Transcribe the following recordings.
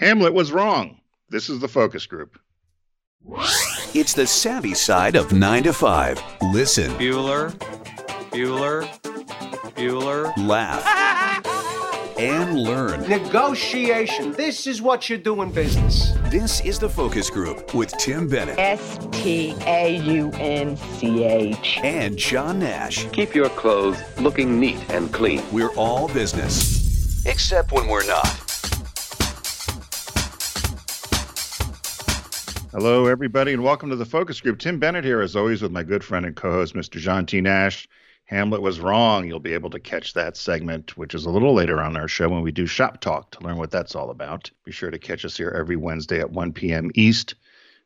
Hamlet was wrong. This is the focus group. It's the savvy side of 9 to 5. Listen, Bueller, Bueller, Bueller. laugh, and learn. Negotiation. This is what you do in business. This is the focus group with Tim Bennett S T A U N C H. and John Nash. Keep your clothes looking neat and clean. We're all business, except when we're not. Hello, everybody, and welcome to the focus group. Tim Bennett here, as always, with my good friend and co host, Mr. John T. Nash. Hamlet was wrong. You'll be able to catch that segment, which is a little later on our show when we do Shop Talk to learn what that's all about. Be sure to catch us here every Wednesday at 1 p.m. East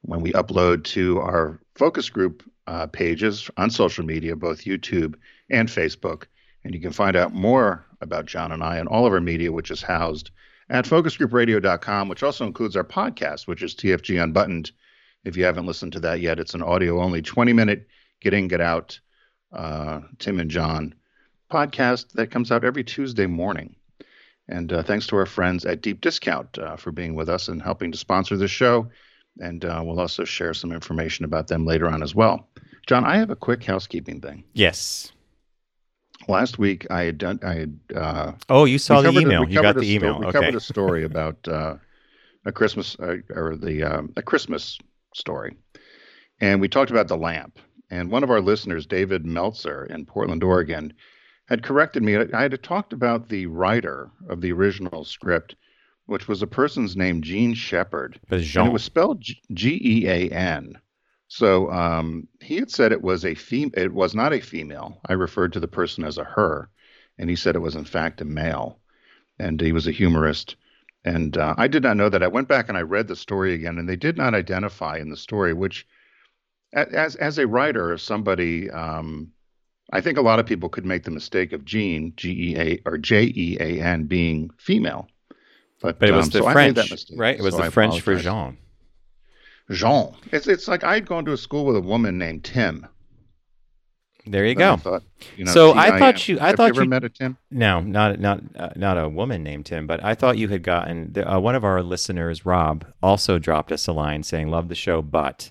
when we upload to our focus group uh, pages on social media, both YouTube and Facebook. And you can find out more about John and I and all of our media, which is housed at focusgroupradio.com, which also includes our podcast, which is TFG Unbuttoned. If you haven't listened to that yet, it's an audio only 20 minute get in, get out, uh, Tim and John podcast that comes out every Tuesday morning. And uh, thanks to our friends at Deep Discount uh, for being with us and helping to sponsor this show. And uh, we'll also share some information about them later on as well. John, I have a quick housekeeping thing. Yes. Last week, I had done, I had uh, Oh, you saw the covered a- email. you got the a sto- email. We covered a story about uh, a Christmas uh, or the um, a Christmas story, and we talked about the lamp. And one of our listeners, David Meltzer in Portland, Oregon, had corrected me. I had talked about the writer of the original script, which was a person's name, Gene Shepherd. But Jean. it was spelled G E A N. So um, he had said it was a fem- It was not a female. I referred to the person as a her, and he said it was in fact a male, and he was a humorist. And uh, I did not know that. I went back and I read the story again, and they did not identify in the story. Which, as as a writer somebody, um, I think a lot of people could make the mistake of Jean G E A or J E A N being female. But, but it was um, the so French, that right? It was so the I French for. Jean. Jean. It's it's like I'd gone to a school with a woman named Tim. There you And I go. thought, you know, So I thought you- I Have thought you ever you- met a Tim? No, not not uh, not a woman named Tim, but I thought you had gotten uh, one of our listeners, Rob, also dropped us a line saying, "Love the show, but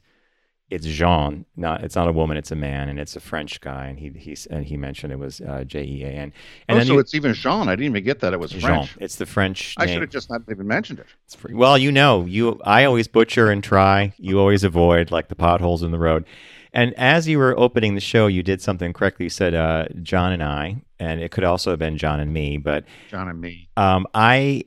it's Jean. Not it's not a woman, it's a man, and it's a French guy." And he he and he mentioned it was uh, J E A N. And oh, so you, it's even Jean. I didn't even get that it was Jean. French. It's the French I name. should have just not even mentioned it. It's free. Well, you know, you I always butcher and try. You always avoid like the potholes in the road. And as you were opening the show, you did something correctly. You said uh, John and I, and it could also have been John and me. But John and me. um, I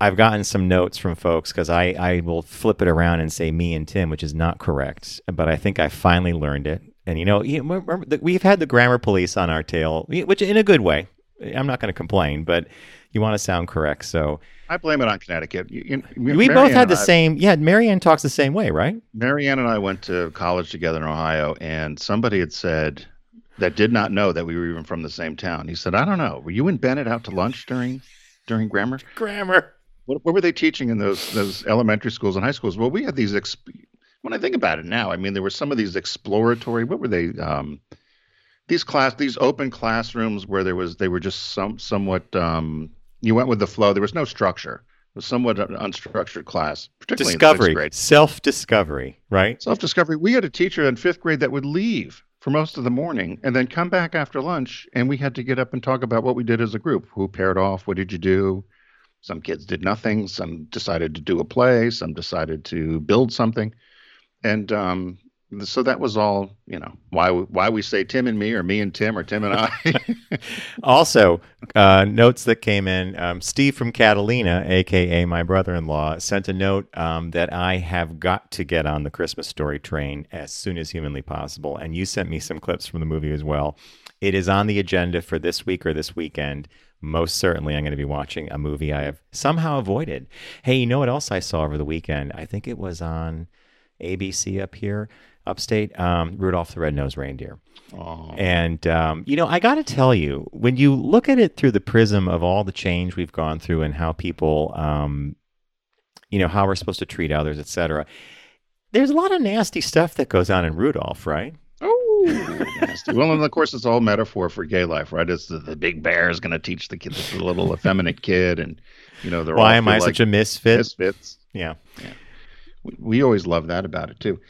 I've gotten some notes from folks because I I will flip it around and say me and Tim, which is not correct. But I think I finally learned it. And you know, you remember that we've had the grammar police on our tail, which in a good way. I'm not going to complain, but you want to sound correct, so. I blame it on Connecticut. You, you, We both had the I- same. Yeah, Marianne talks the same way, right? Marianne and I went to college together in Ohio, and somebody had said that did not know that we were even from the same town. He said, "I don't know. Were you and Bennett out to lunch during during grammar? Grammar. What, what were they teaching in those those elementary schools and high schools? Well, we had these. Exp- when I think about it now, I mean, there were some of these exploratory. What were they? Um, these class, these open classrooms where there was, they were just some somewhat. Um, you went with the flow. There was no structure. It was somewhat an unstructured class, particularly Discovery, self discovery, right? Self discovery. We had a teacher in fifth grade that would leave for most of the morning and then come back after lunch, and we had to get up and talk about what we did as a group. Who paired off? What did you do? Some kids did nothing. Some decided to do a play. Some decided to build something, and um, so that was all. You know why why we say Tim and me, or me and Tim, or Tim and I. Also, uh, notes that came in. Um, Steve from Catalina, aka my brother-in-law, sent a note um, that I have got to get on the Christmas Story train as soon as humanly possible. And you sent me some clips from the movie as well. It is on the agenda for this week or this weekend. Most certainly, I'm going to be watching a movie I have somehow avoided. Hey, you know what else I saw over the weekend? I think it was on ABC up here, upstate. Um, Rudolph the Red-Nosed Reindeer. Aw. And, um, you know, I got to tell you, when you look at it through the prism of all the change we've gone through and how people, um, you know, how we're supposed to treat others, et cetera, there's a lot of nasty stuff that goes on in Rudolph, right? Well, and of course, it's all metaphor for gay life, right? It's the, the big bear is going to teach the kid, the little effeminate kid, and you know, they're Why am I feel such a misfit? misfits. yeah. We, we always love that about it too.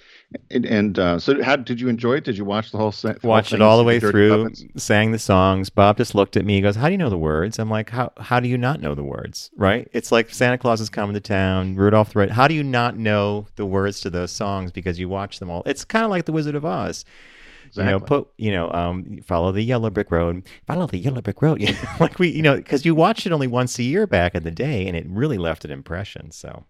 And, and uh, so, how did you enjoy it? Did you watch the whole? Se- Watched it all the way Dirty through, Puppets? sang the songs. Bob just looked at me. He goes, How do you know the words? I'm like, How how do you not know the words? Right? It's like Santa Claus is coming to town, Rudolph the Red. How do you not know the words to those songs because you watch them all? It's kind of like the Wizard of Oz. You know, put you know, um, follow the yellow brick road. Follow the yellow brick road. You know, like we, you know, because you watched it only once a year back in the day, and it really left an impression. So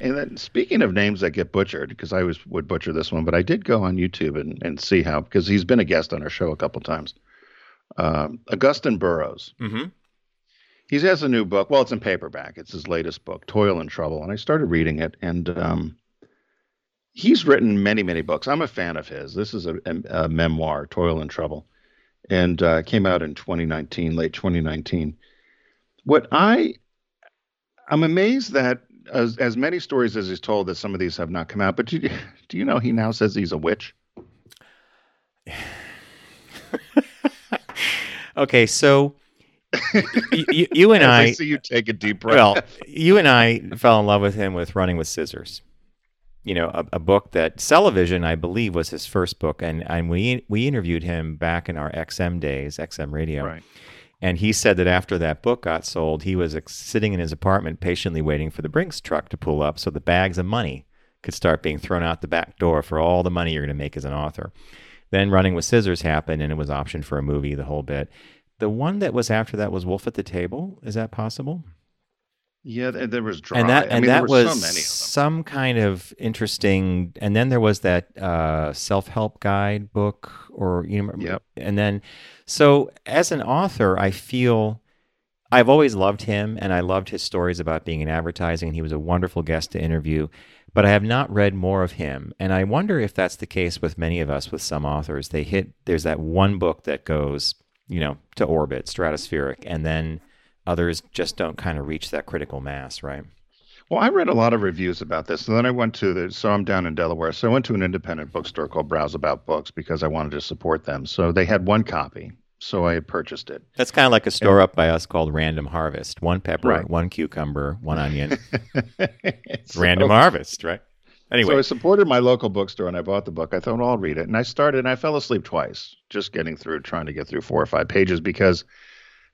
And then, speaking of names that get butchered, because I always would butcher this one, but I did go on YouTube and, and see how, because he's been a guest on our show a couple times. Um, Augusten Burroughs. mm-hmm. He has a new book. Well, it's in paperback. It's his latest book, Toil and Trouble. And I started reading it, and um, he's written many, many books. I'm a fan of his. This is a, a, a memoir, Toil and Trouble, and uh, came out in 2019, late 2019. What I, I'm amazed that as, as many stories as he's told that some of these have not come out. But do you, do you know he now says he's a witch? okay, so y- y- you and As I, see you take a deep breath. well, you and I fell in love with him with Running with Scissors. You know, a, a book that Sellevision, I believe, was his first book, and and we we interviewed him back in our XM days, XM Radio, right. and he said that after that book got sold, he was ex- sitting in his apartment patiently waiting for the Brinks truck to pull up so the bags of money could start being thrown out the back door for all the money you're going to make as an author. Then Running with Scissors happened, and it was optioned for a movie, the whole bit. The one that was after that was Wolf at the Table. Is that possible? Yeah, there, there was dry. and that I and mean, that there was so many of them. some kind of interesting. And then there was that uh, self-help guide book, or you know, Yep. and then so as an author, I feel I've always loved him, and I loved his stories about being in advertising. And he was a wonderful guest to interview. But I have not read more of him, and I wonder if that's the case with many of us. With some authors, they hit there's that one book that goes, you know, to orbit, stratospheric, and then others just don't kind of reach that critical mass, right? Well, I read a lot of reviews about this, and then I went to the. So I'm down in Delaware, so I went to an independent bookstore called Browseabout Books because I wanted to support them. So they had one copy, so I purchased it. That's kind of like a store up by us called Random Harvest. One pepper, Right. one cucumber, one onion. So- Random Harvest, right? Anyway, So I supported my local bookstore and I bought the book. I thought, well, I'll read it. And I started and I fell asleep twice, just getting through, trying to get through four or five pages because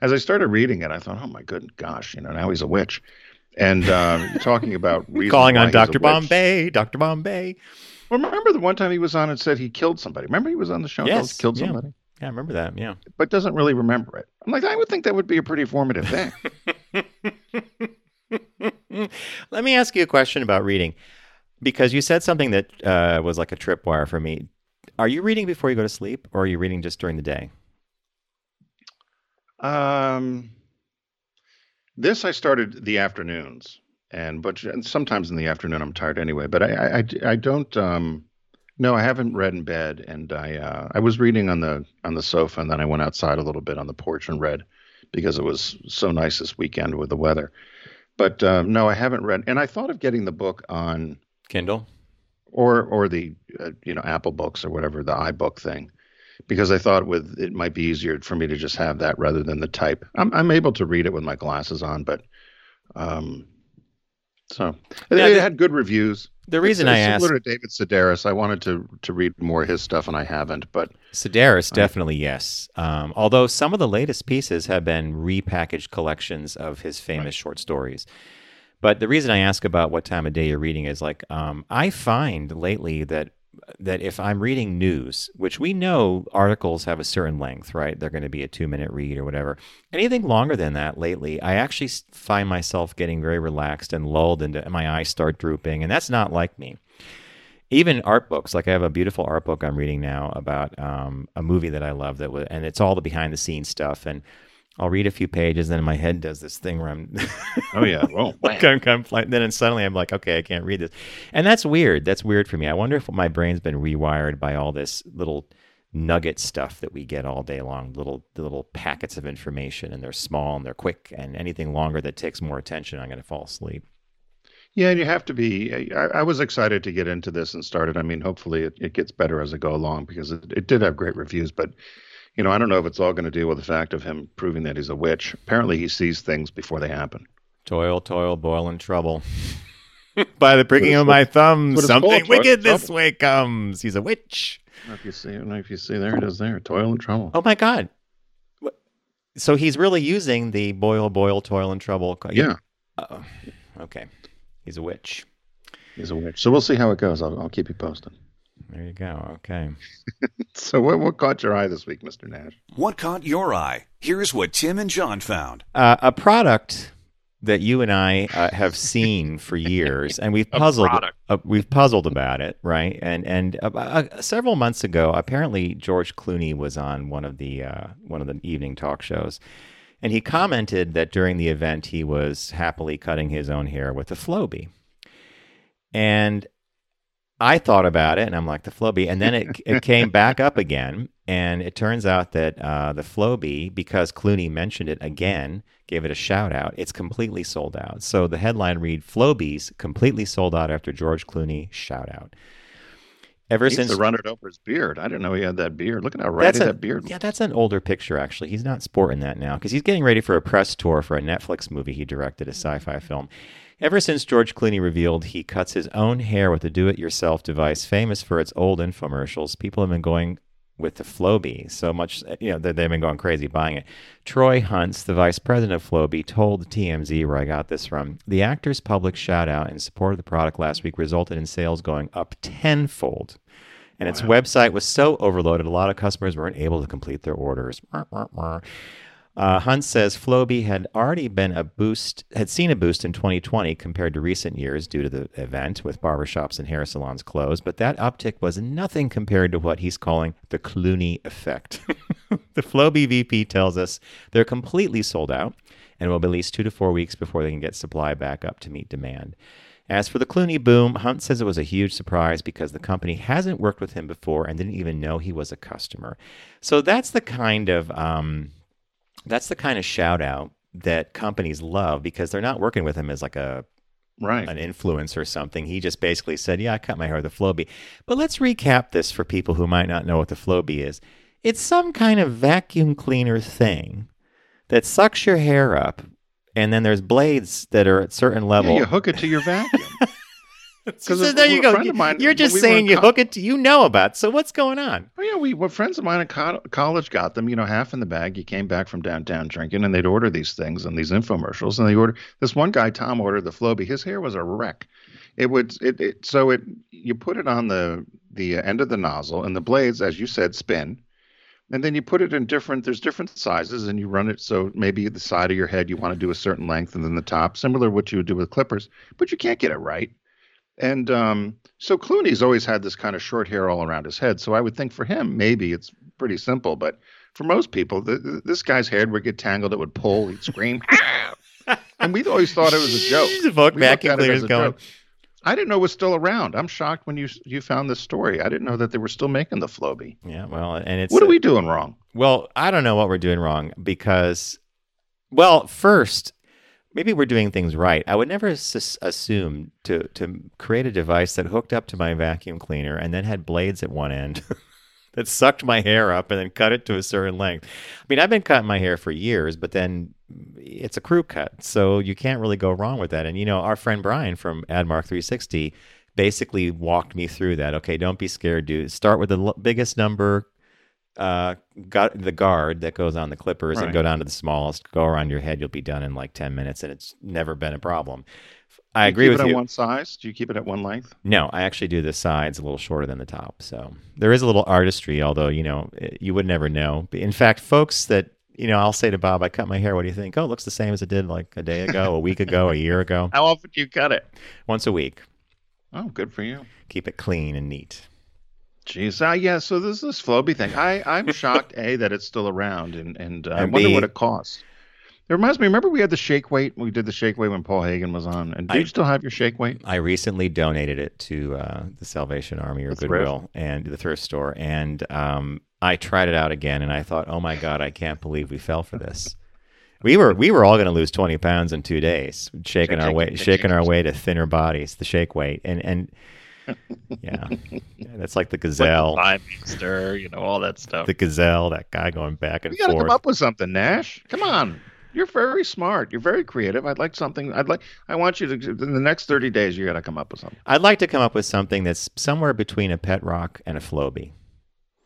as I started reading it, I thought, oh my good gosh, you know, now he's a witch. And um, talking about calling on Dr. Bombay, Dr. Bombay. Well, remember the one time he was on and said he killed somebody? Remember he was on the show and Yes, killed yeah. somebody? Yeah, I remember that. Yeah. but doesn't really remember it. I'm like, I would think that would be a pretty formative thing. Let me ask you a question about reading because you said something that uh, was like a tripwire for me. Are you reading before you go to sleep or are you reading just during the day? Um, this I started the afternoons, and but and sometimes in the afternoon I'm tired anyway. But I I, I, I don't um, no, I haven't read in bed, and I uh, I was reading on the on the sofa, and then I went outside a little bit on the porch and read because it was so nice this weekend with the weather. But um, no, I haven't read, and I thought of getting the book on Kindle? or or the uh, you know Apple Books or whatever the iBook thing, because I thought with it might be easier for me to just have that rather than the type. I'm I'm able to read it with my glasses on, but um, so Yeah, it the- had good reviews. The reason It's I asked similar to David Sedaris, I wanted to to read more of his stuff, and I haven't. But Sedaris, definitely yes. Um, although some of the latest pieces have been repackaged collections of his famous short stories. But the reason I ask about what time of day you're reading is like um, I find lately that that if I'm reading news, which we know articles have a certain length, right? They're going to be a two minute read or whatever. Anything longer than that lately, I actually find myself getting very relaxed and lulled into and my eyes start drooping, and that's not like me even art books like i have a beautiful art book i'm reading now about um, a movie that i love that was and it's all the behind the scenes stuff and i'll read a few pages and then my head does this thing where i'm oh yeah, well, like I'm, I'm like, then suddenly i'm like okay i can't read this and that's weird that's weird for me i wonder if my brain's been rewired by all this little nugget stuff that we get all day long little little packets of information and they're small and they're quick and anything longer that takes more attention i'm going to fall asleep Yeah, and you have to be. I, I was excited to get into this and started. I mean, hopefully it, it gets better as I go along because it, it did have great reviews. But, you know, I don't know if it's all going to deal with the fact of him proving that he's a witch. Apparently, he sees things before they happen. Toil, toil, boil, and trouble. By the pricking of my thumb, something called, wicked this trouble. way comes. He's a witch. I don't know if you see, I don't know if you see, there it is. There, toil and trouble. Oh my god. So he's really using the boil, boil, toil, and trouble. yeah, Oh, okay. He's a witch. he's a witch. So we'll see how it goes. I'll, I'll keep you posted. There you go. Okay. So what, what caught your eye this week, Mr. Nash? What caught your eye? Here's what Tim and John found. Uh, a product that you and I uh, have seen for years, and we've puzzled. Uh, we've puzzled about it, right? And and uh, uh, several months ago, apparently George Clooney was on one of the uh, one of the evening talk shows, and he commented that during the event he was happily cutting his own hair with a Flowbee, and I thought about it, and I'm like the Flowbee, and then it it came back up again, and it turns out that uh, the Flowbee, because Clooney mentioned it again, gave it a shout out. It's completely sold out. So the headline read: Flowbees completely sold out after George Clooney shout out. Ever He since used to run it over his beard. I didn't know he had that beard. Look at how ratty a, that beard. yeah, that's an older picture actually. He's not sporting that now because he's getting ready for a press tour for a Netflix movie he directed, a sci-fi film. Ever since George Clooney revealed he cuts his own hair with a do-it-yourself device famous for its old infomercials, people have been going with the Flowbee so much, eh, you know, that they've been going crazy buying it. Troy Hunts, the vice president of Flowbee, told TMZ, where I got this from, the actor's public shout out in support of the product last week resulted in sales going up tenfold and its website was so overloaded, a lot of customers weren't able to complete their orders. Uh, Hunt says Flowbee had already been a boost, had seen a boost in 2020 compared to recent years due to the event with barbershops and hair salons closed, but that uptick was nothing compared to what he's calling the Clooney effect. the Flowbee VP tells us they're completely sold out and will be at least two to four weeks before they can get supply back up to meet demand. As for the Clooney boom, Hunt says it was a huge surprise because the company hasn't worked with him before and didn't even know he was a customer. So that's the kind of um, that's the kind of shout out that companies love because they're not working with him as like a Right. an influencer or something. He just basically said, "Yeah, I cut my hair with a Flowbee." But let's recap this for people who might not know what the Flowbee is. It's some kind of vacuum cleaner thing that sucks your hair up, and then there's blades that are at certain Yeah, level. you hook it to your vacuum. So a- there you go. mine- You're just we saying in you co- hook it to you know about. So what's going on? Oh yeah, we well, friends of mine in co- college got them. You know, half in the bag. You came back from downtown drinking, and they'd order these things and these infomercials. And they order this one guy, Tom, ordered the Flowbee. His hair was a wreck. It would it, it so it you put it on the the end of the nozzle, and the blades, as you said, spin. And then you put it in different. There's different sizes, and you run it so maybe the side of your head you want to do a certain length, and then the top, similar to what you would do with clippers. But you can't get it right. And um, so Clooney's always had this kind of short hair all around his head. So I would think for him, maybe it's pretty simple. But for most people, th- th- this guy's hair would get tangled. It would pull. He'd scream. and we always thought it was a joke. The Vogue vacuum at cleaner's a going. joke. I didn't know it was still around. I'm shocked when you you found this story. I didn't know that they were still making the Flowbee. Yeah, well, and it's What are we doing wrong? Well, I don't know what we're doing wrong because, well, first, maybe we're doing things right. I would never assume to to create a device that hooked up to my vacuum cleaner and then had blades at one end that sucked my hair up and then cut it to a certain length. I mean, I've been cutting my hair for years, but then it's a crew cut, so you can't really go wrong with that. And you know, our friend Brian from AdMark 360 basically walked me through that. Okay, don't be scared, dude. Start with the l- biggest number, uh, got the guard that goes on the clippers, and go down to the smallest. Go around your head, you'll be done in like ten minutes, and it's never been a problem. I Do you agree keep with it you. at one size. Do you keep it at one length? No, I actually do the sides a little shorter than the top. So there is a little artistry, although, you know, you would never know. In fact, folks that, you know, I'll say to Bob, I cut my hair. What do you think? Oh, it looks the same as it did like a day ago, a week ago, a year ago. How often do you cut it? Once a week. Oh, good for you. Keep it clean and neat. Jeez, uh, yeah. So this is this Flowbee thing, I I'm shocked a that it's still around, and and uh, I wonder B- what it costs. It reminds me. Remember we had the shake weight. We did the shake weight when Paul Hagen was on. And do I- you still have your shake weight? I recently donated it to uh, the Salvation Army or The thrift. Goodwill and the thrift store. And um, I tried it out again and I thought, oh my God, I can't believe we fell for this. we were we were all going to lose 20 pounds in two days, shaking our shake, way shake, shaking our way to thinner bodies, the shake weight, and and yeah, Yeah, that's like the Like the gazelle, Prime Minister, you know, all that stuff. the gazelle, that guy going back and You got to forth. come up with something, Nash. Come on. You're very smart. You're very creative. I'd like something. I'd like. I want you to. In the next thirty days, you got to come up with something. I'd like to come up with something that's somewhere between a pet rock and a Flowbee.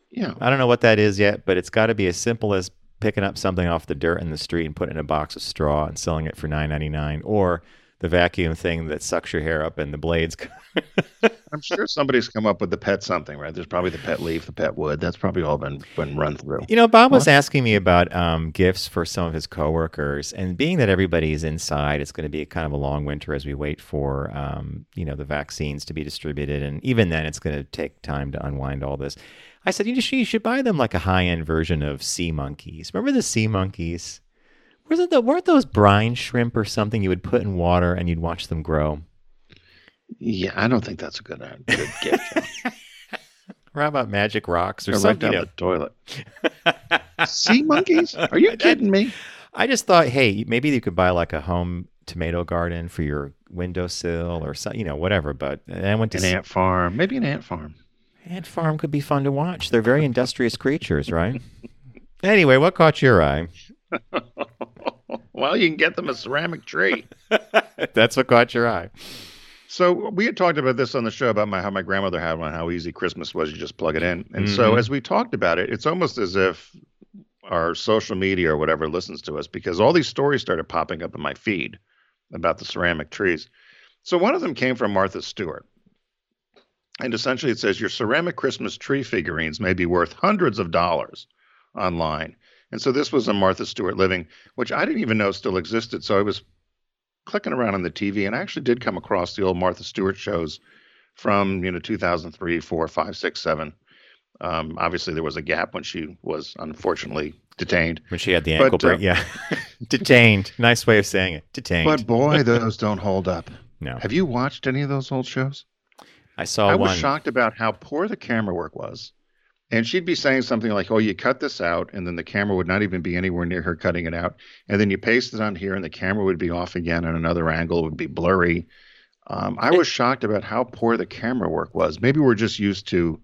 Yeah. I don't know what that is yet, but it's got to be as simple as picking up something off the dirt in the street and putting it in a box of straw and selling it for nine ninety nine, or the vacuum thing that sucks your hair up and the blades. I'm sure somebody's come up with the pet something, right? There's probably the pet leaf, the pet wood. That's probably all been been run through. You know, Bob was asking me about um, gifts for some of his coworkers, and being that everybody's inside, it's going to be kind of a long winter as we wait for um, you know the vaccines to be distributed, and even then, it's going to take time to unwind all this. I said, you should, you should buy them like a high end version of sea monkeys. Remember the sea monkeys? Wasn't the, weren't those brine shrimp or something you would put in water and you'd watch them grow? Yeah, I don't think that's a good, uh, good gift. Or how about magic rocks or right something? down you know? the toilet. sea monkeys? Are you kidding me? I just thought, hey, maybe you could buy like a home tomato garden for your windowsill or something, you know, whatever. But I went to An s- ant farm, maybe an ant farm. ant farm could be fun to watch. They're very industrious creatures, right? Anyway, what caught your eye? Well, you can get them a ceramic tree. That's what caught your eye. So we had talked about this on the show about my how my grandmother had one, how easy Christmas was. You just plug it in, and so Mhm. as we talked about it, it's almost as if our social media or whatever listens to us because all these stories started popping up in my feed about the ceramic trees. So one of them came from Martha Stewart, and essentially it says your ceramic Christmas tree figurines may be worth hundreds of dollars online. And so this was a Martha Stewart living, which I didn't even know still existed. So I was clicking around on the TV and I actually did come across the old Martha Stewart shows from you know 2003, 4, 5, 6, 7. Um, obviously, there was a gap when she was unfortunately detained. When she had the But, ankle break, uh, yeah, detained. Nice way of saying it. Detained. But boy, those don't hold up. no, Have you watched any of those old shows? I saw I one. was shocked about how poor the camera work was. And she'd be saying something like, "Oh, you cut this out," and then the camera would not even be anywhere near her cutting it out. And then you paste it on here, and the camera would be off again, and another angle would be blurry. Um, I was shocked about how poor the camera work was. Maybe we're just used to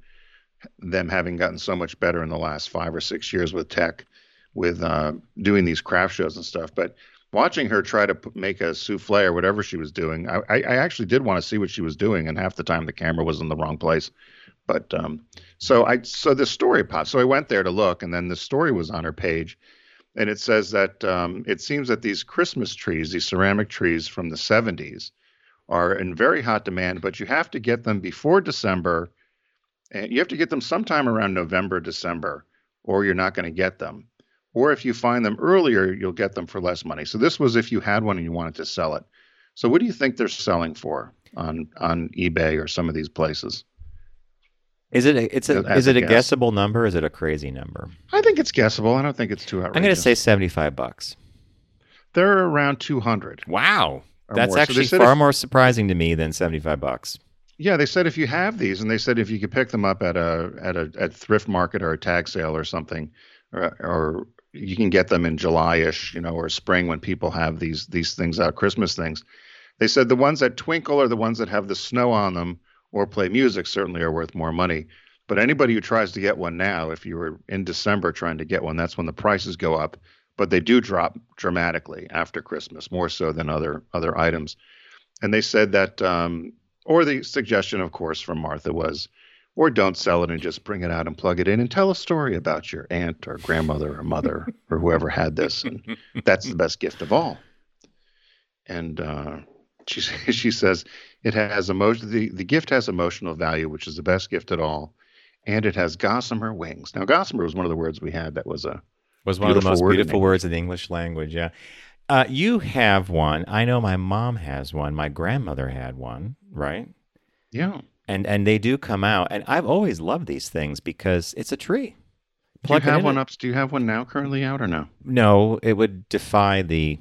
them having gotten so much better in the last five or six years with tech, with uh, doing these craft shows and stuff. But watching her try to make a souffle or whatever she was doing, I I actually did want to see what she was doing, and half the time the camera was in the wrong place. But um, so I so the story popped. So I went there to look, and then the story was on her page, and it says that um, it seems that these Christmas trees, these ceramic trees from the 70s, are in very hot demand, but you have to get them before December, and you have to get them sometime around November, December, or you're not going to get them. Or if you find them earlier, you'll get them for less money. So this was if you had one and you wanted to sell it. So what do you think they're selling for on on eBay or some of these places? Is it a, it's a is it a guess. guessable number? Or is it a crazy number? I think it's guessable. I don't think it's too outrageous. I'm going to say 75 bucks. they're around 200. Wow. That's more. Actually said far if- more surprising to me than 75 bucks. Yeah, they said if you have these, and they said if you could pick them up at a at a at thrift market or a tag sale or something, or, or you can get them in July-ish, you know, or spring when people have these these things out, Christmas things. They said the ones that twinkle are the ones that have the snow on them or play music certainly are worth more money. But anybody who tries to get one now, if you were in December trying to get one, that's when the prices go up. But they do drop dramatically after Christmas, more so than other other items. And they said that, um, or the suggestion, of course, from Martha was, or don't sell it and just bring it out and plug it in and tell a story about your aunt or grandmother or mother or whoever had this. And that's the best gift of all. And uh, she she says it has emotion. The, the gift has emotional value, which is the best gift at all, and it has gossamer wings. Now, gossamer was one of the words we had that was a Was one of the most word in beautiful words in the English language. Yeah. Uh, you have one. I know my mom has one. My grandmother had one, right? yeah. And and they do come out. And I've always loved these things because it's a tree. Do you Plug have one it- up? Do you have one now currently out or no? No, it would defy the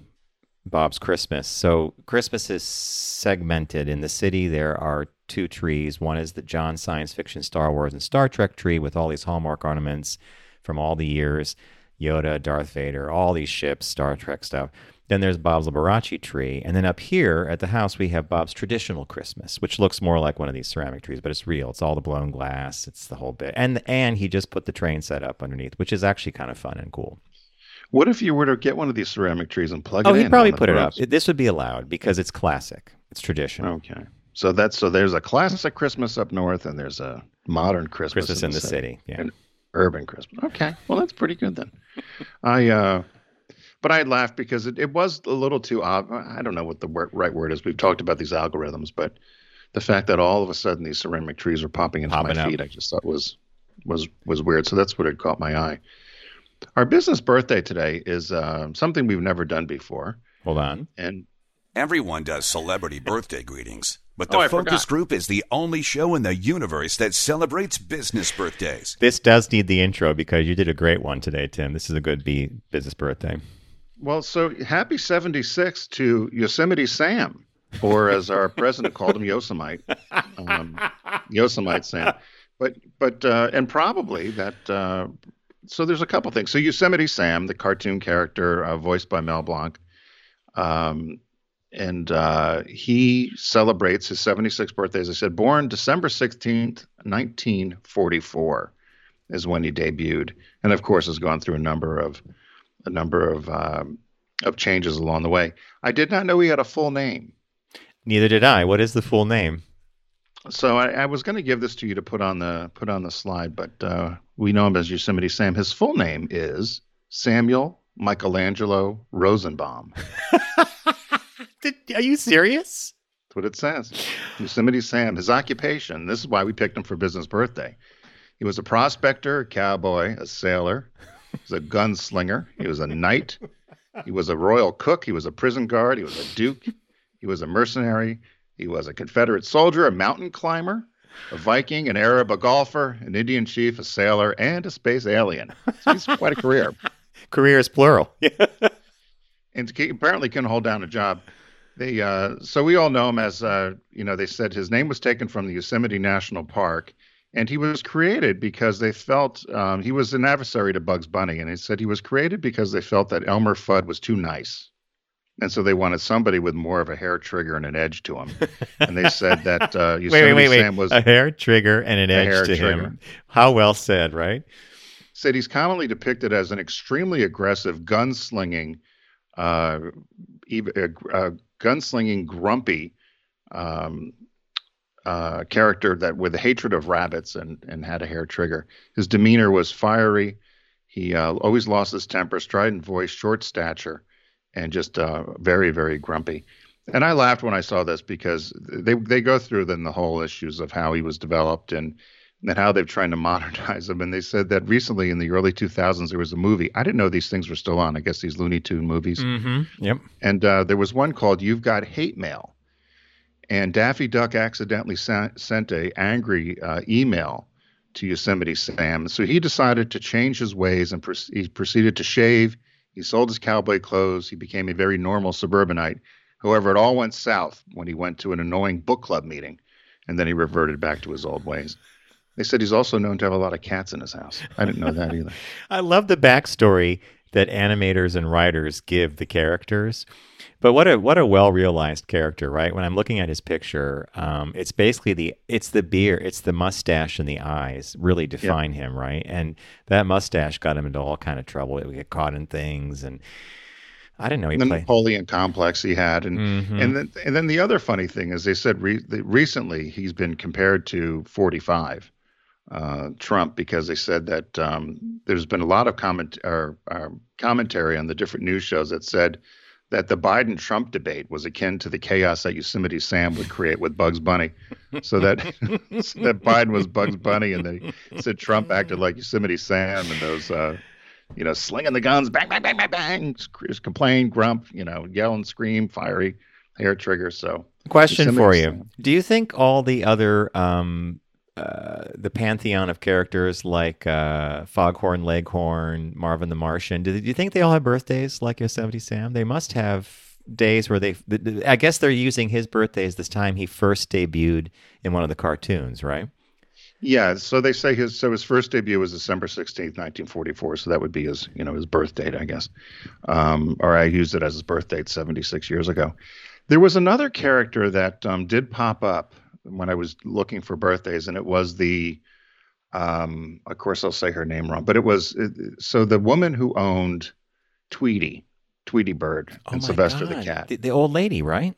Bob's Christmas. So Christmas is segmented in the city. There are two trees. One is the John science fiction, Star Wars, and Star Trek tree with all these Hallmark ornaments from all the years. Yoda, Darth Vader, all these ships, Star Trek stuff. Then there's Bob's Liberace tree. And then up here at the house, we have Bob's traditional Christmas, which looks more like one of these ceramic trees, but it's real. It's all the blown glass. It's the whole bit. And and he just put the train set up underneath, which is actually kind of fun and cool. What if you were to get one of these ceramic trees and plug Oh, it in? Oh, he'd probably put it up. This would be allowed because it's classic. It's traditional. Okay. So that's so there's a classic Christmas up north and there's a modern Christmas, Christmas in the city. Yeah. And urban Christmas. Okay. Well, that's pretty good then. I uh but I laughed because it, it was a little too ob- I don't know what the word, right word is. We've talked about these algorithms, but the fact that all of a sudden these ceramic trees were popping into Popping my up. feed, I just thought was was was weird. So that's what had caught my eye. Our business birthday today is uh, something we've never done before, Hold on. and Everyone does celebrity birthday greetings, but Oh, the I Focus forgot. Group is the only show in the universe that celebrates business birthdays. This does need the intro because you did a great one today, Tim. This is a good B business birthday. Well, so happy 76 to Yosemite Sam, or as our president called him, Yosemite. Um, Yosemite Sam. But, but, uh, and probably that, uh, so there's a couple things. So Yosemite Sam, the cartoon character uh, voiced by Mel Blanc, um, and uh, he celebrates his 76th birthday, as I said, born December 16th, 1944 is when he debuted. And of course, has gone through a number of, a number of, um, of changes along the way. I did not know he had a full name. Neither did I. What is the full name? So I, I was going to give this to you to put on the put on the slide, but uh, we know him as Yosemite Sam. His full name is Samuel Michelangelo Rosenbaum. Did, are you serious? That's what it says. Yosemite Sam. His occupation. This is why we picked him for business birthday. He was a prospector, a cowboy, a sailor. He was a gunslinger. He was a knight. He was a royal cook. He was a prison guard. He was a duke. He was a mercenary. He was a Confederate soldier, a mountain climber, a Viking, an Arab, a golfer, an Indian chief, a sailor, and a space alien. So he's quite a career. Career is plural. and he apparently can hold down a job. They uh, so we all know him as uh, you know they said his name was taken from the Yosemite National Park, and he was created because they felt um, he was an adversary to Bugs Bunny, and they said he was created because they felt that Elmer Fudd was too nice, and so they wanted somebody with more of a hair trigger and an edge to him, and they said that uh, Yosemite wait, wait, wait. Sam was a hair trigger and an edge to trigger. him. How well said, right? said he's commonly depicted as an extremely aggressive gunslinging, uh, uh, uh, gunslinging, grumpy um, uh, character that with a hatred of rabbits and and had a hair trigger. His demeanor was fiery. He uh, always lost his temper, strident voice, short stature, and just uh, very very grumpy. And I laughed when I saw this because they they go through then the whole issues of how he was developed and and how they've tried to modernize him. And they said that recently in the early 2000s there was a movie. I didn't know these things were still on. I guess these Looney Tune movies. Mm-hmm. Yep. And uh, there was one called "You've Got Hate Mail," and Daffy Duck accidentally sa- sent a angry uh, email to Yosemite Sam. So he decided to change his ways and proce- he proceeded to shave. He sold his cowboy clothes. He became a very normal suburbanite. However, it all went south when he went to an annoying book club meeting, and then he reverted back to his old ways. They said he's also known to have a lot of cats in his house. I didn't know that either. I love the backstory that animators and writers give the characters. But what a what a well realized character, right? When I'm looking at his picture, um, it's basically the it's the beard, it's the mustache and the eyes really define him, right? And that mustache got him into all kind of trouble. He would get caught in things, and I didn't know he the played. Napoleon complex he had, and Mhm. and then and then the other funny thing is they said re- recently he's been compared to 45 uh, Trump because they said that um, there's been a lot of comment or, uh, commentary on the different news shows that said that the Biden Trump debate was akin to the chaos that Yosemite Sam would create with Bugs Bunny, so that so that Biden was Bugs Bunny and they said Trump acted like Yosemite Sam and those. Uh, you know, slinging the guns, bang, bang, bang, bang, bang, complain, grump, you know, yell and scream, fiery, hair trigger. So, Question Yosemite for you: Sam. Do you think all the other um, uh, the pantheon of characters like uh, Foghorn Leghorn, Marvin the Martian, do, do you think they all have birthdays like Yosemite Sam? They must have days where they. th- th- I guess they're using his birthday as this time he first debuted in one of the cartoons, right? Yeah, so they say his so his first debut was December sixteenth, nineteen forty four. So that would be his you know his birth date, I guess. Um, or I used it as his birth date seventy six years ago. There was another character that um, did pop up when I was looking for birthdays, and it was the um, of course I'll say her name wrong, but it was it, so the woman who owned Tweety, Tweety Bird, Oh and Sylvester the cat. The, the old lady, right?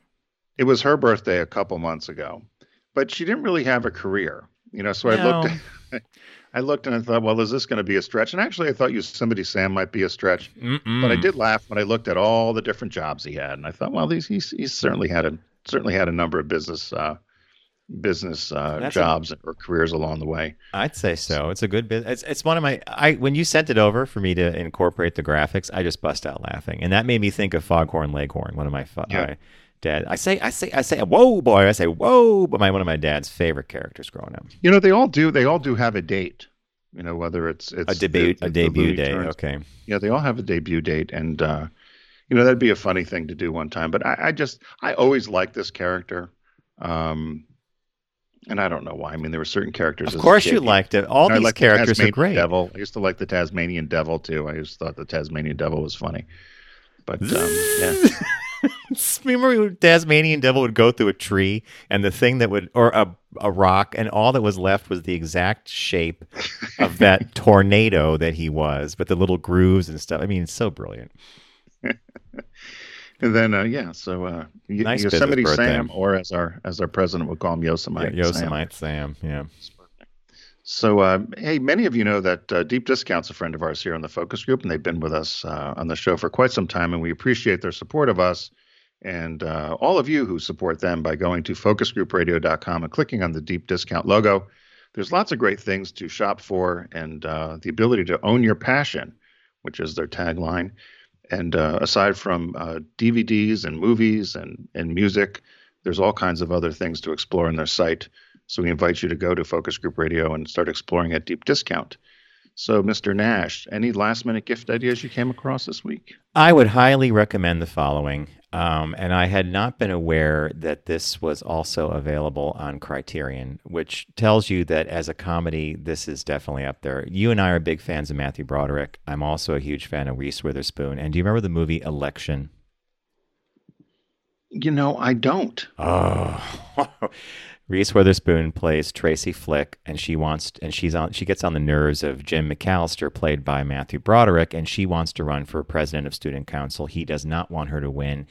It was her birthday a couple months ago, but she didn't really have a career, you know. So I looked, I looked and I thought, well, is this going to be a stretch? And actually, I thought Yosemite Sam might be a stretch, Mm-mm. but I did laugh when I looked at all the different jobs he had, and I thought, well, he's he's, he's certainly had a certainly had a number of business uh, business uh, That's a- jobs or careers along the way. I'd say so. It's a good bit. It's, it's one of my. I when you sent it over for me to incorporate the graphics, I just bust out laughing, and that made me think of Foghorn Leghorn, one of my fa- Yeah. my dad. I say, I say, I say, whoa, boy! I say, whoa, but my one of my dad's favorite characters growing up. You know, they all do. They all do have a date. You know, whether it's it's A debut, it- a debut date. Tunes. Okay. Yeah, they all have a debut date, and uh, you know that'd be a funny thing to do one time. But I, I just I always liked this character, um, and I don't know why. I mean, there were certain characters. Of course, you liked it. All I these liked the characters are great. Devil. I used to like the Tasmanian Devil too. I just thought the Tasmanian Devil was funny. But um, yeah, Remember when Tasmanian Devil would go through a tree and the thing that would, or a, a rock, and all that was left was the exact shape of that tornado that he was, but the little grooves and stuff. I mean, it's so brilliant. And then uh, yeah, so uh, Y- Nice Yosemite. Sam, or as our as our president would call him, Yosemite. Yeah, Sam. Yosemite Sam. Yeah. So, uh, hey, many of you know that uh, Deep Discount's a friend of ours here on the focus group, and they've been with us uh, on the show for quite some time, and we appreciate their support of us and uh, all of you who support them by going to focusgroupradio.com and clicking on the Deep Discount logo. There's lots of great things to shop for, and uh, the ability to own your passion, which is their tagline. And uh, aside from uh, DVDs and movies and, and music, there's all kinds of other things to explore on their site. So we invite you to go to Focus Group Radio and start exploring at deep discount. So, Mr. Nash, any last minute gift ideas you came across this week? I would highly recommend the following. Um, and I had not been aware that this was also available on Criterion, which tells you that as a comedy, this is definitely up there. You and I are big fans of Matthew Broderick. I'm also a huge fan of Reese Witherspoon. And do you remember the movie Election? You know, I don't. Oh, Reese Witherspoon plays Tracy Flick, and she wants and she's on she gets on the nerves of Jim McAllister, played by Matthew Broderick, and she wants to run for president of student council. He does not want her to win.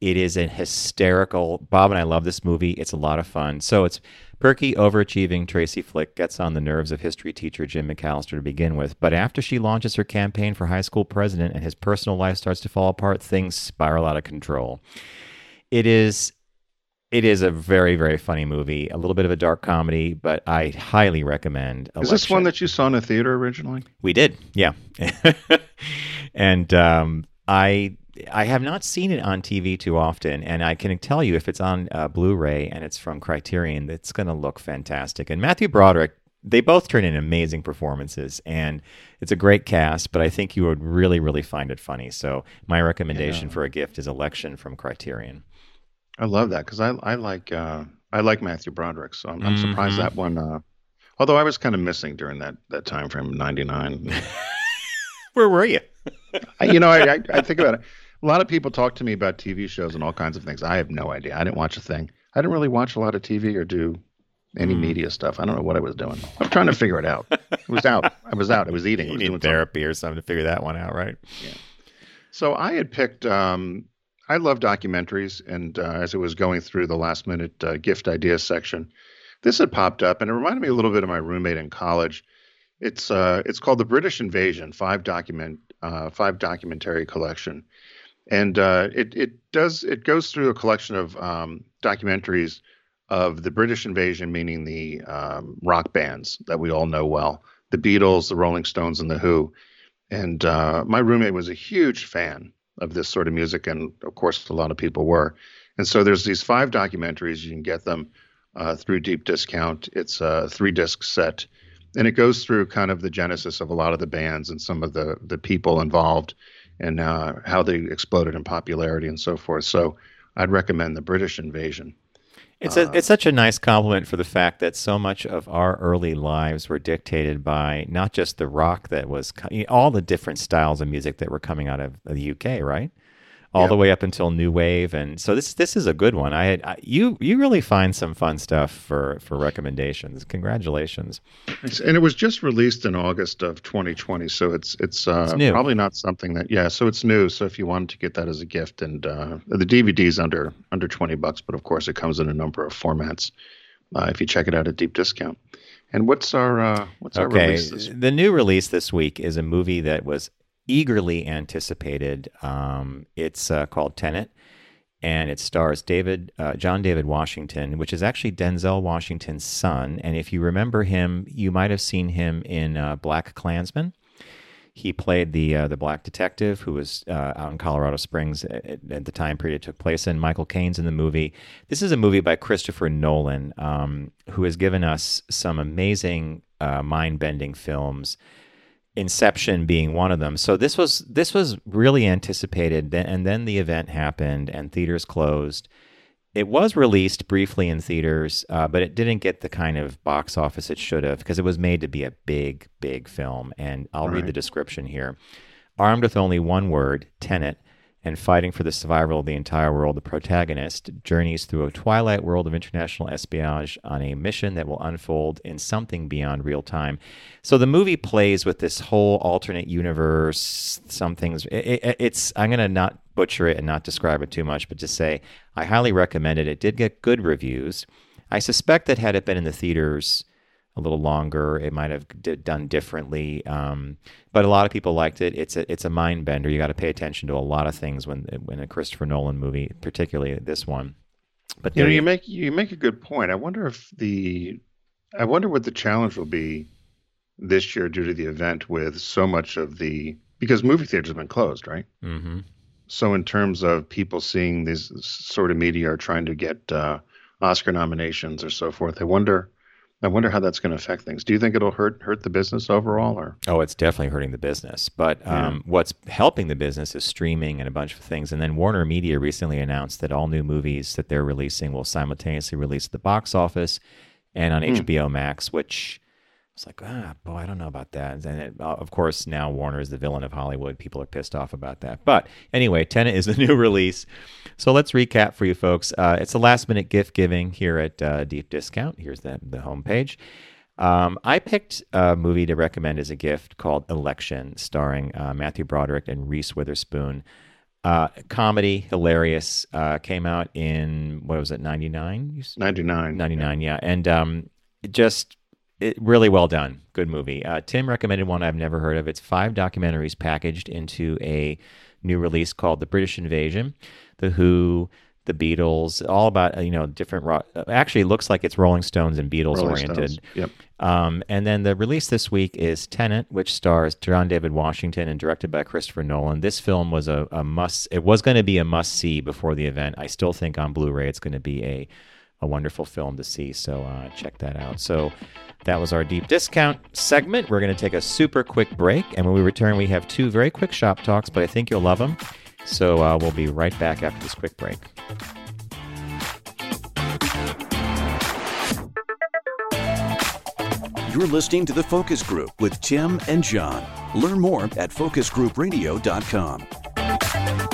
It is a hysterical. Bob and I love this movie. It's a lot of fun. So it's perky, overachieving Tracy Flick gets on the nerves of history teacher Jim McAllister to begin with. But after she launches her campaign for high school president and his personal life starts to fall apart, things spiral out of control. It is it is a very very funny movie a little bit of a dark comedy but i highly recommend Is this one that you saw in a theater originally? we did yeah. And um, i i have not seen it on tv too often and i can tell you if it's on uh, blu-ray and it's from criterion it's going to look fantastic. And matthew broderick they both turn in amazing performances and it's a great cast but i think you would really really find it funny. So my recommendation Yeah. for a gift is election from criterion I love that because I I like uh, I like Matthew Broderick, so I'm, I'm surprised Mhm. that one. Uh, although I was kind of missing during that that time frame, '99. where were you I, you know, I, I I think about it. A lot of people talk to me about TV shows and all kinds of things. I have no idea. I didn't watch a thing. I didn't really watch a lot of TV or do any Hmm. media stuff. I don't know what I was doing. I'm trying to figure it out. It was out. I was out. I was eating. I was need doing something. therapy or something to figure that one out right Yeah. So I had picked. Um, I love documentaries, and uh, as it was going through the last minute uh, gift ideas section, this had popped up, and it reminded me a little bit of my roommate in college. It's uh, it's called the British Invasion five document uh, five documentary collection, and uh, it it does it goes through a collection of um, documentaries of the British invasion, meaning the um, rock bands that we all know well, the Beatles, the Rolling Stones, and the Who. And uh, my roommate was a huge fan of this sort of music, and of course, a lot of people were. And so there's these five documentaries. You can get them uh, through Deep Discount. It's a three disc set, and it goes through kind of the genesis of a lot of the bands and some of the the people involved, and uh, how they exploded in popularity and so forth. So I'd recommend the British Invasion. It's a um, it's such a nice compliment for the fact that so much of our early lives were dictated by not just the rock that was all the different styles of music that were coming out of the UK, right? All the way up until new wave, and so this this is a good one. I I, you you really find some fun stuff for for recommendations. Congratulations. And it was just released in August of 2020, so it's it's, uh, It's probably not something that yeah. So it's new. So if you wanted to get that as a gift, and uh, the DVD's under under 20 bucks, but of course it comes in a number of formats. Uh, if you check it out at deep discount. And what's our uh, what's our release this the new release this week is a movie that was eagerly anticipated. Um, it's uh, called Tenet, and it stars David uh, John David Washington, which is actually Denzel Washington's son. And if you remember him, you might have seen him in uh, Black Klansman. He played the uh, the black detective who was uh, out in Colorado Springs at, at the time period it took place in. Michael Caine's in the movie. This is a movie by Christopher Nolan, um, who has given us some amazing uh, mind bending films. Inception being one of them. So this was this was really anticipated, and then the event happened, and theaters closed. It was released briefly in theaters, uh, but it didn't get the kind of box office it should have because it was made to be a big, big film. And I'll read the description here. Armed with only one word, Tenet, and fighting for the survival of the entire world, the protagonist journeys through a twilight world of international espionage on a mission that will unfold in something beyond real time. So the movie plays with this whole alternate universe. Some things, it, it, it's, I'm going to not butcher it and not describe it too much, but just say I highly recommend it. It did get good reviews. I suspect that had it been in the theaters, a little longer. It might have d- done differently, um, but a lot of people liked it. It's a it's a mind bender. You got to pay attention to a lot of things when when a Christopher Nolan movie, particularly this one. But You know, you make you make a good point. I wonder if the I wonder what the challenge will be this year due to the event with so much of the because movie theaters have been closed, right? hmm So in terms of people seeing these sort of media are trying to get uh, Oscar nominations or so forth, I wonder I wonder how that's going to affect things. Do you think it'll hurt hurt the business overall or Oh, it's definitely hurting the business. But um, what's helping the business is streaming and a bunch of things. And then Warner Media recently announced that all new movies that they're releasing will simultaneously release at the box office and on HBO Max, which it's like, ah, boy, I don't know about that. And it, uh, of course, now Warner is the villain of Hollywood. People are pissed off about that. But anyway, Tenet is the new release. So let's recap for you folks. Uh, it's a last minute gift giving here at uh, Deep Discount. Here's the, the homepage. Um, I picked a movie to recommend as a gift called Election, starring uh, Matthew Broderick and Reese Witherspoon. Uh, comedy, hilarious. Uh, came out in, what was it, 99? 99? 99, yeah. And um, it just it, really well done. Good movie. Uh, Tim recommended one I've never heard of. It's five documentaries packaged into a new release called The British Invasion, The Who, The Beatles, all about, uh, you know, different rock. Actually, it looks like it's Rolling Stones and Beatles Rolling oriented. Stones. Yep. Um, and then the release this week is Tenet, which stars John David Washington and directed by Christopher Nolan. This film was a, a must. It was going to be a must see before the event. I still think on Blu-ray it's going to be a a wonderful film to see. So uh, check that out. So that was our deep discount segment. We're going to take a super quick break, and when we return, we have two very quick shop talks, but I think you'll love them. So uh, we'll be right back after this quick break. You're listening to The Focus Group with Tim and John. Learn more at focusgroupradio.com.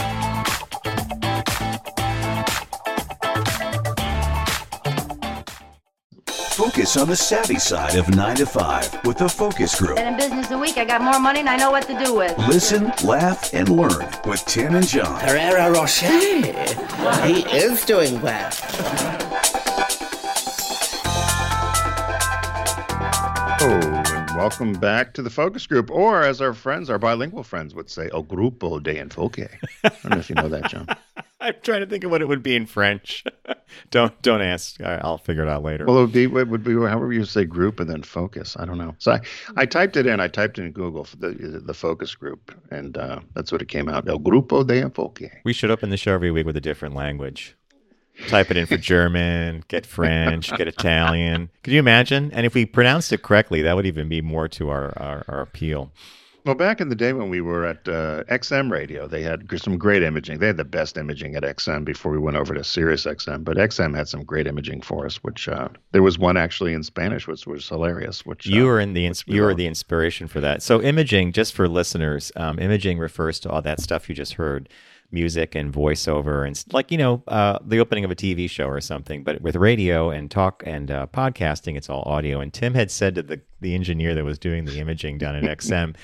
Focus on the savvy side of 9 to 5 with The Focus Group. Been in business a week. I got more money and I know what to do with. Listen, laugh, and learn with Tim and John. Herrera Rocher. He is doing well. Oh, and welcome back to the focus group, or as our friends, our bilingual friends would say, El Grupo de Enfoque. I don't know if you know that, John. I'm trying to think of what it would be in French. don't don't ask. I- I'll figure it out later. Well, it would be, it would be however you say group and then focus. I don't know. So I, I typed it in. I typed in Google for the the focus group, and uh, that's what it came out. El Grupo de Enfoque. we should open the show every week with a different language. Type it in for German, get French, get Italian. Could you imagine? And if we pronounced it correctly, that would even be more to our, our, our appeal. Well, back in the day when we were at uh, XM Radio, they had some great imaging. They had the best imaging at XM before we went over to Sirius XM. But XM had some great imaging for us. Which uh, there was one actually in Spanish, which was hilarious. Which you uh, were in the ins- you were the inspiration for that. So imaging, just for listeners, um, imaging refers to all that stuff you just heard, music and voiceover, and like you know uh, the opening of a TV show or something. But with radio and talk and uh, podcasting, it's all audio. And Tim had said to the the engineer that was doing the imaging down at XM.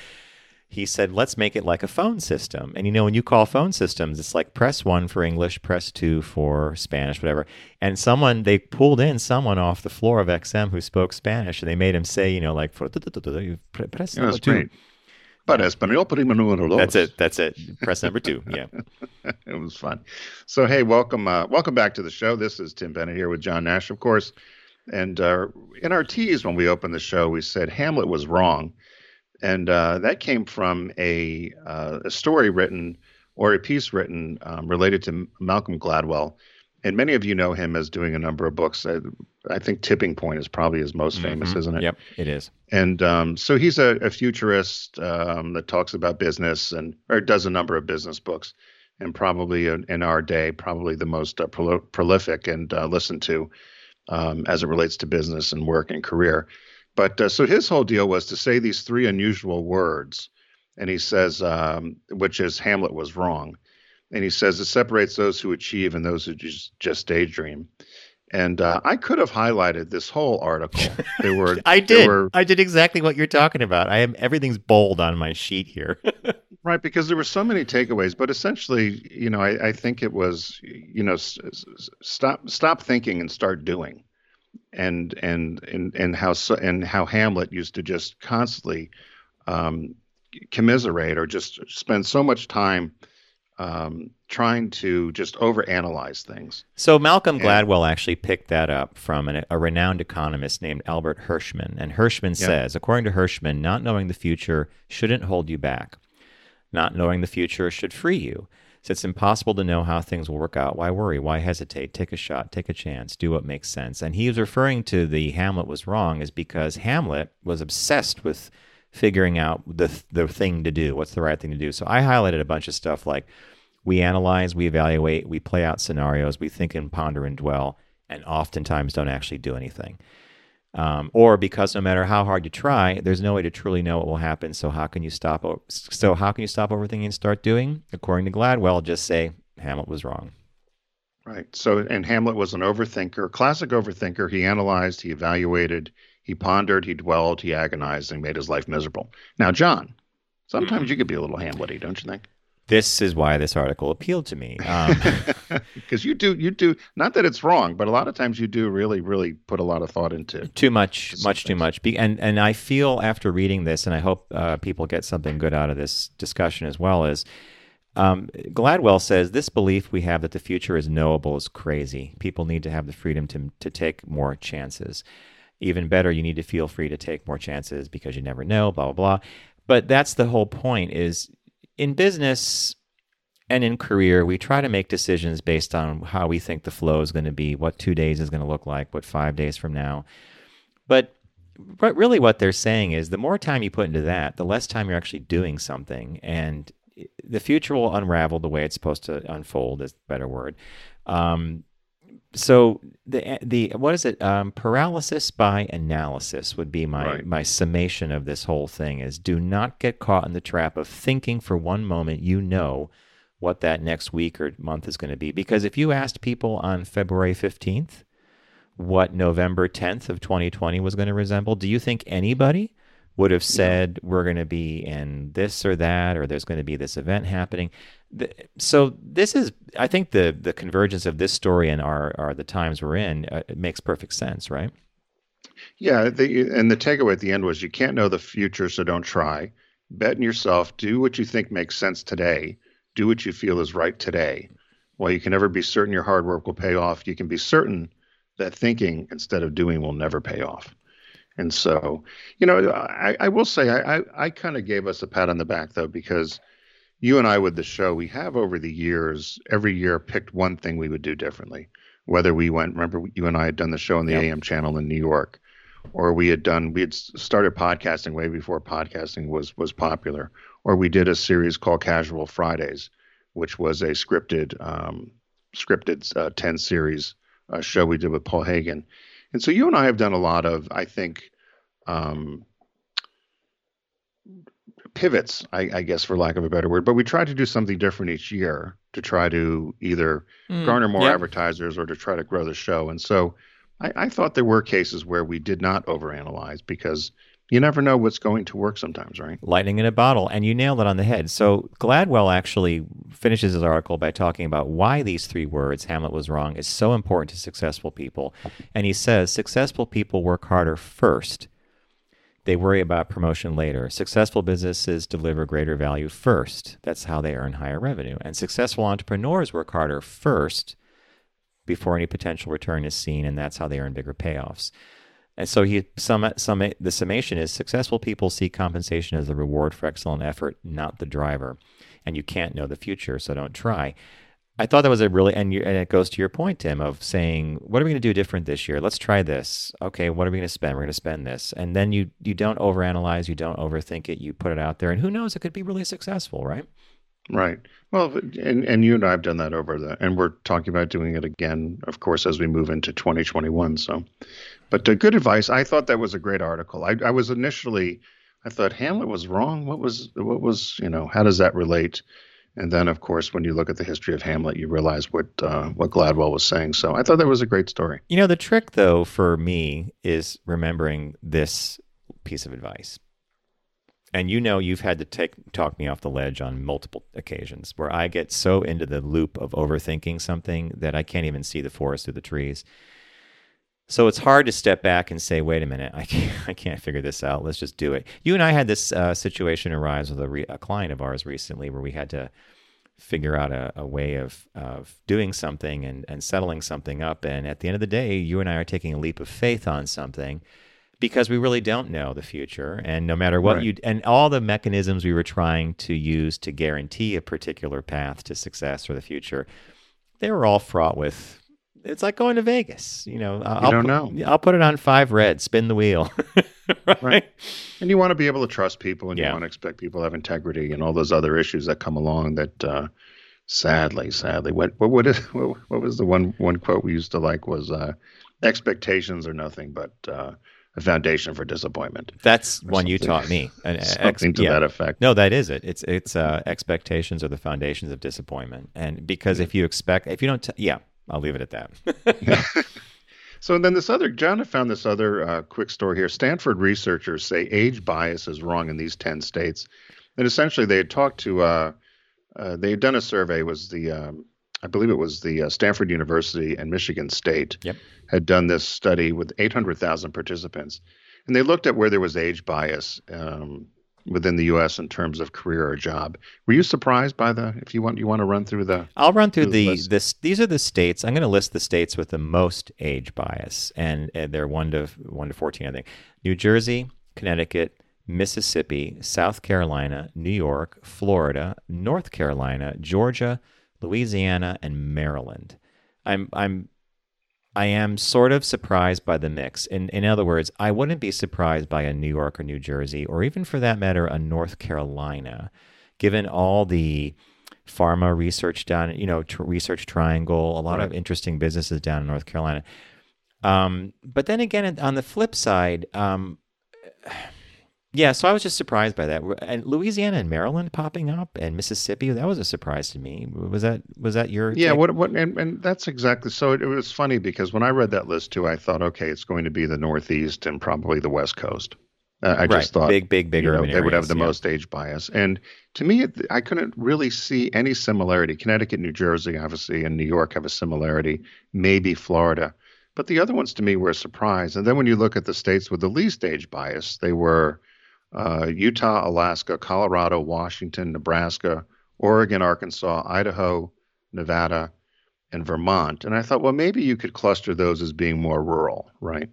He said, let's make it like a phone system. And you know, when you call phone systems, it's like press one for English, press two for Spanish, whatever. And someone, they pulled in someone off the floor of XM who spoke Spanish and they made him say, you know, like, press number two. But español primo dos. That's it. That's it. Press number two. Yeah. it was fun. So hey, welcome, uh, welcome back to the show. This is Tim Bennett here with John Nash, of course. And uh, in our tease when we opened the show, we said Hamlet was wrong, and uh, that came from a uh, a story written or a piece written um, related to Malcolm Gladwell. And many of you know him as doing a number of books. I, I think Tipping Point is probably his most famous, Mhm. isn't it? Yep, it is. And um, so he's a, a futurist um, that talks about business and or does a number of business books, and probably in, in our day, probably the most uh, prol- prolific and uh, listened to um, as it relates to business and work and career. But uh, so his whole deal was to say these three unusual words, and he says, um, which is Hamlet was wrong, and he says it separates those who achieve and those who just just daydream. And uh, I could have highlighted this whole article. There were I did. were- I did exactly what you're talking about. I am everything's bold on my sheet here. Right, because there were so many takeaways, but essentially, you know, I, I think it was, you know, s- s- stop stop thinking and start doing, and and and and how and how Hamlet used to just constantly um, commiserate or just spend so much time um, trying to just overanalyze things. So Malcolm And- Gladwell actually picked that up from an, a renowned economist named Albert Hirschman. And Hirschman Yeah. says, according to Hirschman, not knowing the future shouldn't hold you back. Not knowing the future should free you. Since it's impossible to know how things will work out, why worry? Why hesitate? Take a shot, take a chance, do what makes sense. And he was referring to the Hamlet was wrong is because Hamlet was obsessed with figuring out the the thing to do, what's the right thing to do. So I highlighted a bunch of stuff like we analyze, we evaluate, we play out scenarios, we think and ponder and dwell, and oftentimes don't actually do anything. Um, or because no matter how hard you try, there's no way to truly know what will happen. So how can you stop? o- So how can you stop overthinking and start doing? According to Gladwell, just say Hamlet was wrong. Right. So, and Hamlet was an overthinker, classic overthinker. He analyzed, he evaluated, he pondered, he dwelled, he agonized, and made his life miserable. Now, John, sometimes you could be a little Hamlety, don't you think? This is why this article appealed to me. Um, Because you do, you do. Not that it's wrong, but a lot of times you do really, really put a lot of thought into. too much, much too much. Be- and and I feel after reading this, and I hope uh, people get something good out of this discussion as well. Is um, Gladwell says this belief we have that the future is knowable is crazy. People need to have the freedom to to take more chances. Even better, you need to feel free to take more chances because you never know. Blah blah blah. But that's the whole point. Is in business and in career, we try to make decisions based on how we think the flow is going to be, what two days is going to look like, what five days from now. But but really, what they're saying is the more time you put into that, the less time you're actually doing something, and the future will unravel the way it's supposed to unfold. Is the better word. Um, so the the what is it? Um, paralysis by analysis would be my Right. my summation of this whole thing. Is do not get caught in the trap of thinking for one moment you know what that next week or month is going to be. Because if you asked people on February fifteenth what November 10th of 2020 was going to resemble, do you think anybody would have said we're going to be in this or that or there's going to be this event happening? So this is, I think, the the convergence of this story and our, our the times we're in uh, it makes perfect sense, right? Yeah, the, and the takeaway at the end was you can't know the future, so don't try. Bet in yourself. Do what you think makes sense today. Do what you feel is right today. While you can never be certain your hard work will pay off, you can be certain that thinking instead of doing will never pay off. And so, you know, I, I will say I, I, I kind of gave us a pat on the back though, because you and I with the show, we have over the years, every year picked one thing we would do differently. Whether we went, remember you and I had done the show on the Yep. AM channel in New York, or we had done we had started podcasting way before podcasting was was popular, or we did a series called Casual Fridays, which was a scripted um, scripted uh, ten series uh, show we did with Paul Hagen, and so you and I have done a lot of I think. Um, pivots, I, I, guess, for lack of a better word. But we try to do something different each year to try to either mm, garner more advertisers or to try to grow the show. And so I, I, thought there were cases where we did not overanalyze because you never know what's going to work sometimes, right? Lightning in a bottle. And you nailed it on the head. So Gladwell actually finishes his article by talking about why these three words, Hamlet was wrong, is so important to successful people. And he says successful people work harder first they worry about promotion later. Successful businesses deliver greater value first. That's how they earn higher revenue. And successful entrepreneurs work harder first before any potential return is seen, and that's how they earn bigger payoffs. And so he sum, sum, the summation is successful people see compensation as the reward for excellent effort, not the driver. And you can't know the future, so don't try. I thought that was a really, and, you, and it goes to your point, Tim, of saying, what are we going to do different this year? Let's try this. Okay, what are we going to spend? We're going to spend this, and then you you don't overanalyze, you don't overthink it, you put it out there, and who knows, it could be really successful, right? Right. Well, and and you and I have done that over the, and we're talking about doing it again, of course, as we move into 2021. So, but good advice. I thought that was a great article. I, I was initially, I thought Hamlet was wrong. What was what was you know how does that relate? And then, of course, when you look at the history of Hamlet, you realize what uh, what Gladwell was saying. So I thought that was a great story. You know, the trick though for me is remembering this piece of advice. And you know, you've had to take talk me off the ledge on multiple occasions where I get so into the loop of overthinking something that I can't even see the forest through the trees. So it's hard to step back and say, "Wait a minute, I can't, I can't figure this out. Let's just do it." You and I had this uh, situation arise with a, re- a, client of ours recently, where we had to figure out a, a, way of of doing something and and settling something up. And at the end of the day, you and I are taking a leap of faith on something because we really don't know the future. And no matter what right. you and all the mechanisms we were trying to use to guarantee a particular path to success or the future, they were all fraught with it's like going to Vegas. You know, I'll, you don't put, know. I'll put it on five red, spin the wheel. right? right? And you want to be able to trust people, and yeah. you want to expect people to have integrity, and all those other issues that come along. That uh, sadly, sadly, what what what, is, what, what was the one one quote we used to like was uh, expectations are nothing but. Uh, a foundation for disappointment. That's one you taught me. An, something ex- to yeah. that effect. No, that is it. It's it's uh, expectations are the foundations of disappointment, and because if you expect, if you don't, t- yeah, I'll leave it at that. so then this other, John I found this other uh, quick story here. Stanford researchers say age bias is wrong in these 10 states. And essentially they had talked to, uh, uh, they had done a survey, was the, um, I believe it was the uh, Stanford University and Michigan State yep. had done this study with 800,000 participants. And they looked at where there was age bias um, within the U.S. in terms of career or job. Were you surprised by the? If you want, you want to run through the. I'll run through, through the this. These are the states. I'm going to list the states with the most age bias, and, and they're one to one to fourteen, I think. New Jersey, Connecticut, Mississippi, South Carolina, New York, Florida, North Carolina, Georgia, Louisiana, and Maryland. I'm I'm I am sort of surprised by the mix. In in other words, I wouldn't be surprised by a New York or New Jersey, or even for that matter, a North Carolina, given all the pharma research down, you know, tr- research triangle, a lot right. of interesting businesses down in North Carolina. Um, but then again, on the flip side, um, yeah, so I was just surprised by that. And Louisiana and Maryland popping up, and Mississippi, that was a surprise to me. Was that was that your? Yeah, take? what what and, and that's exactly. So it, it, was funny because when I read that list too, I thought, okay, it's going to be the Northeast and probably the West Coast. Uh, I just thought big, big, big you know, they areas, would have the yeah. most age bias. And to me, it, I couldn't really see any similarity. Connecticut, New Jersey, obviously, and New York have a similarity. Maybe Florida, but the other ones to me were a surprise. And then when you look at the states with the least age bias, they were uh, Utah, Alaska, Colorado, Washington, Nebraska, Oregon, Arkansas, Idaho, Nevada, and Vermont. And I thought, well, maybe you could cluster those as being more rural, right?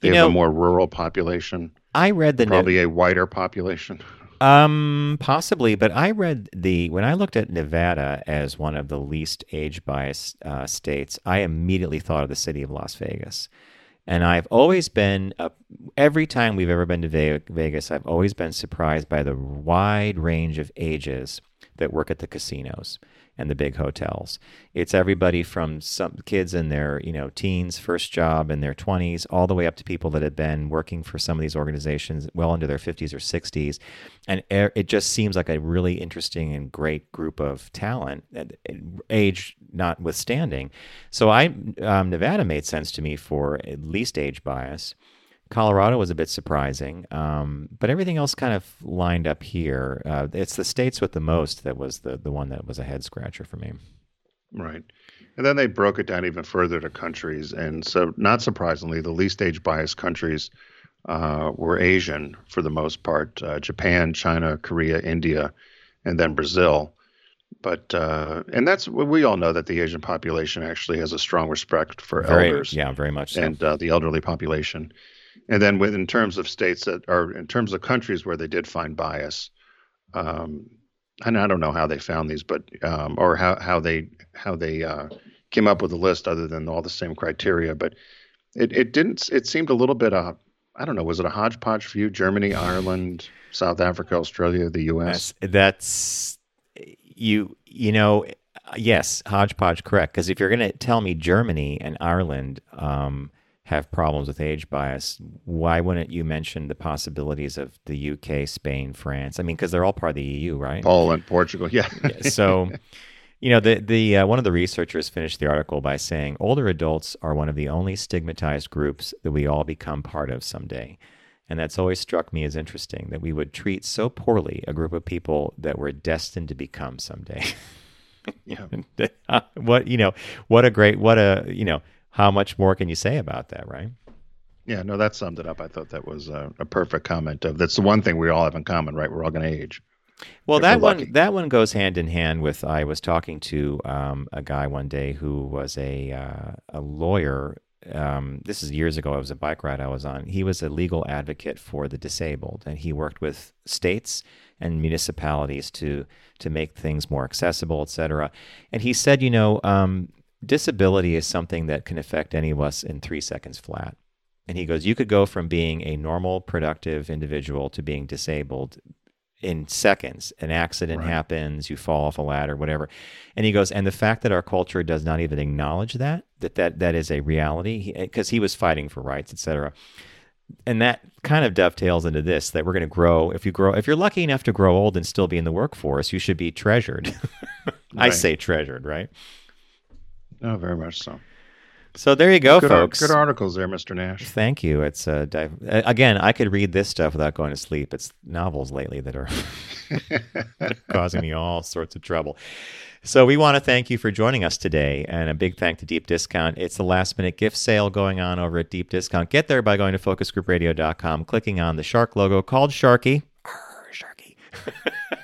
They you have a more rural population. I read the probably ne- a whiter population. Um, possibly, but I read the when I looked at Nevada as one of the least age biased uh, states, I immediately thought of the city of Las Vegas And I've always been, uh, every time we've ever been to Vegas, I've always been surprised by the wide range of ages that work at the casinos and the big hotels. It's everybody from some kids in their, you know, teens, first job in their 20s, all the way up to people that have been working for some of these organizations well into their 50s or 60s. And it just seems like a really interesting and great group of talent, age notwithstanding. So I um, Nevada made sense to me for at least age bias. Colorado was a bit surprising, um, but everything else kind of lined up here. Uh, it's the states with the most that was the the one that was a head scratcher for me. Right, and then they broke it down even further to countries, and so not surprisingly, the least age biased countries uh, were Asian for the most part: uh, Japan, China, Korea, India, and then Brazil. But uh, and that's we all know that the Asian population actually has a strong respect for very, elders. Yeah, very much so. And uh, the elderly population. And then, with in terms of states that are in terms of countries where they did find bias, um, and I don't know how they found these, but um, or how how they how they uh, came up with a list other than all the same criteria, but it it didn't. It seemed a little bit uh, I don't know. Was it a hodgepodge view? Germany, Ireland, South Africa, Australia, the U.S. That's, that's you. You know, yes, hodgepodge, correct. Because if you're going to tell me Germany and Ireland. Um, have problems with age bias, why wouldn't you mention the possibilities of the UK, Spain, France? I mean, because they're all part of the EU, right? Poland, Portugal, yeah. yeah so, you know, the the uh, one of the researchers finished the article by saying older adults are one of the only stigmatized groups that we all become part of someday. And that's always struck me as interesting that we would treat so poorly a group of people that we're destined to become someday. yeah. what you know, what a great, what a you know, how much more can you say about that, right? Yeah, no, that summed it up. I thought that was a, a perfect comment. Of that's the one thing we all have in common, right? We're all going to age. Well, that one that one goes hand in hand with. I was talking to um, a guy one day who was a uh, a lawyer. Um, this is years ago. It was a bike ride I was on. He was a legal advocate for the disabled, and he worked with states and municipalities to to make things more accessible, et cetera. And he said, you know, um, disability is something that can affect any of us in three seconds flat. And he goes, You could go from being a normal, productive individual to being disabled in seconds. An accident right. happens, you fall off a ladder, whatever. And he goes, And the fact that our culture does not even acknowledge that, that that, that is a reality, because he, he was fighting for rights, etc. And that kind of dovetails into this that we're going to grow. If you grow, if you're lucky enough to grow old and still be in the workforce, you should be treasured. I say treasured, right? Oh, very much so. So there you go, good folks. Good articles there, Mr. Nash. Thank you. It's uh, dive- again, I could read this stuff without going to sleep. It's novels lately that are causing me all sorts of trouble. So we want to thank you for joining us today, and a big thank to Deep Discount. It's the last minute gift sale going on over at Deep Discount. Get there by going to focusgroupradio.com, clicking on the shark logo called Sharky. Arr, Sharky.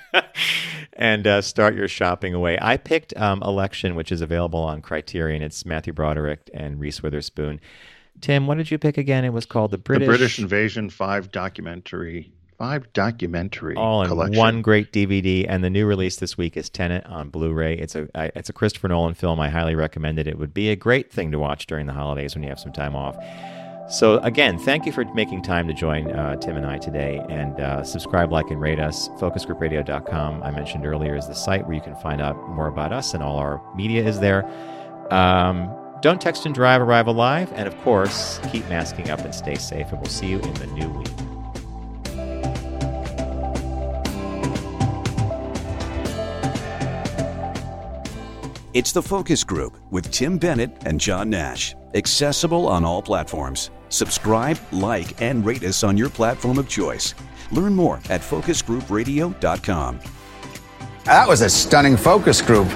and uh, start your shopping away. I picked um, Election, which is available on Criterion. It's Matthew Broderick and Reese Witherspoon. Tim, what did you pick again? It was called the British the British Invasion Five documentary. Five documentary all in collection. one great DVD, and the new release this week is Tenet on Blu-ray. It's a it's a Christopher Nolan film. I highly recommend it. It would be a great thing to watch during the holidays when you have some time off. So, again, thank you for making time to join uh, Tim and I today. And uh, subscribe, like, and rate us. FocusGroupRadio.com, I mentioned earlier, is the site where you can find out more about us, and all our media is there. Um, don't text and drive, arrive alive. And of course, keep masking up and stay safe. And we'll see you in the new week. It's the Focus Group with Tim Bennett and John Nash. Accessible on all platforms. Subscribe, like, and rate us on your platform of choice. Learn more at focusgroupradio.com. That was a stunning focus group.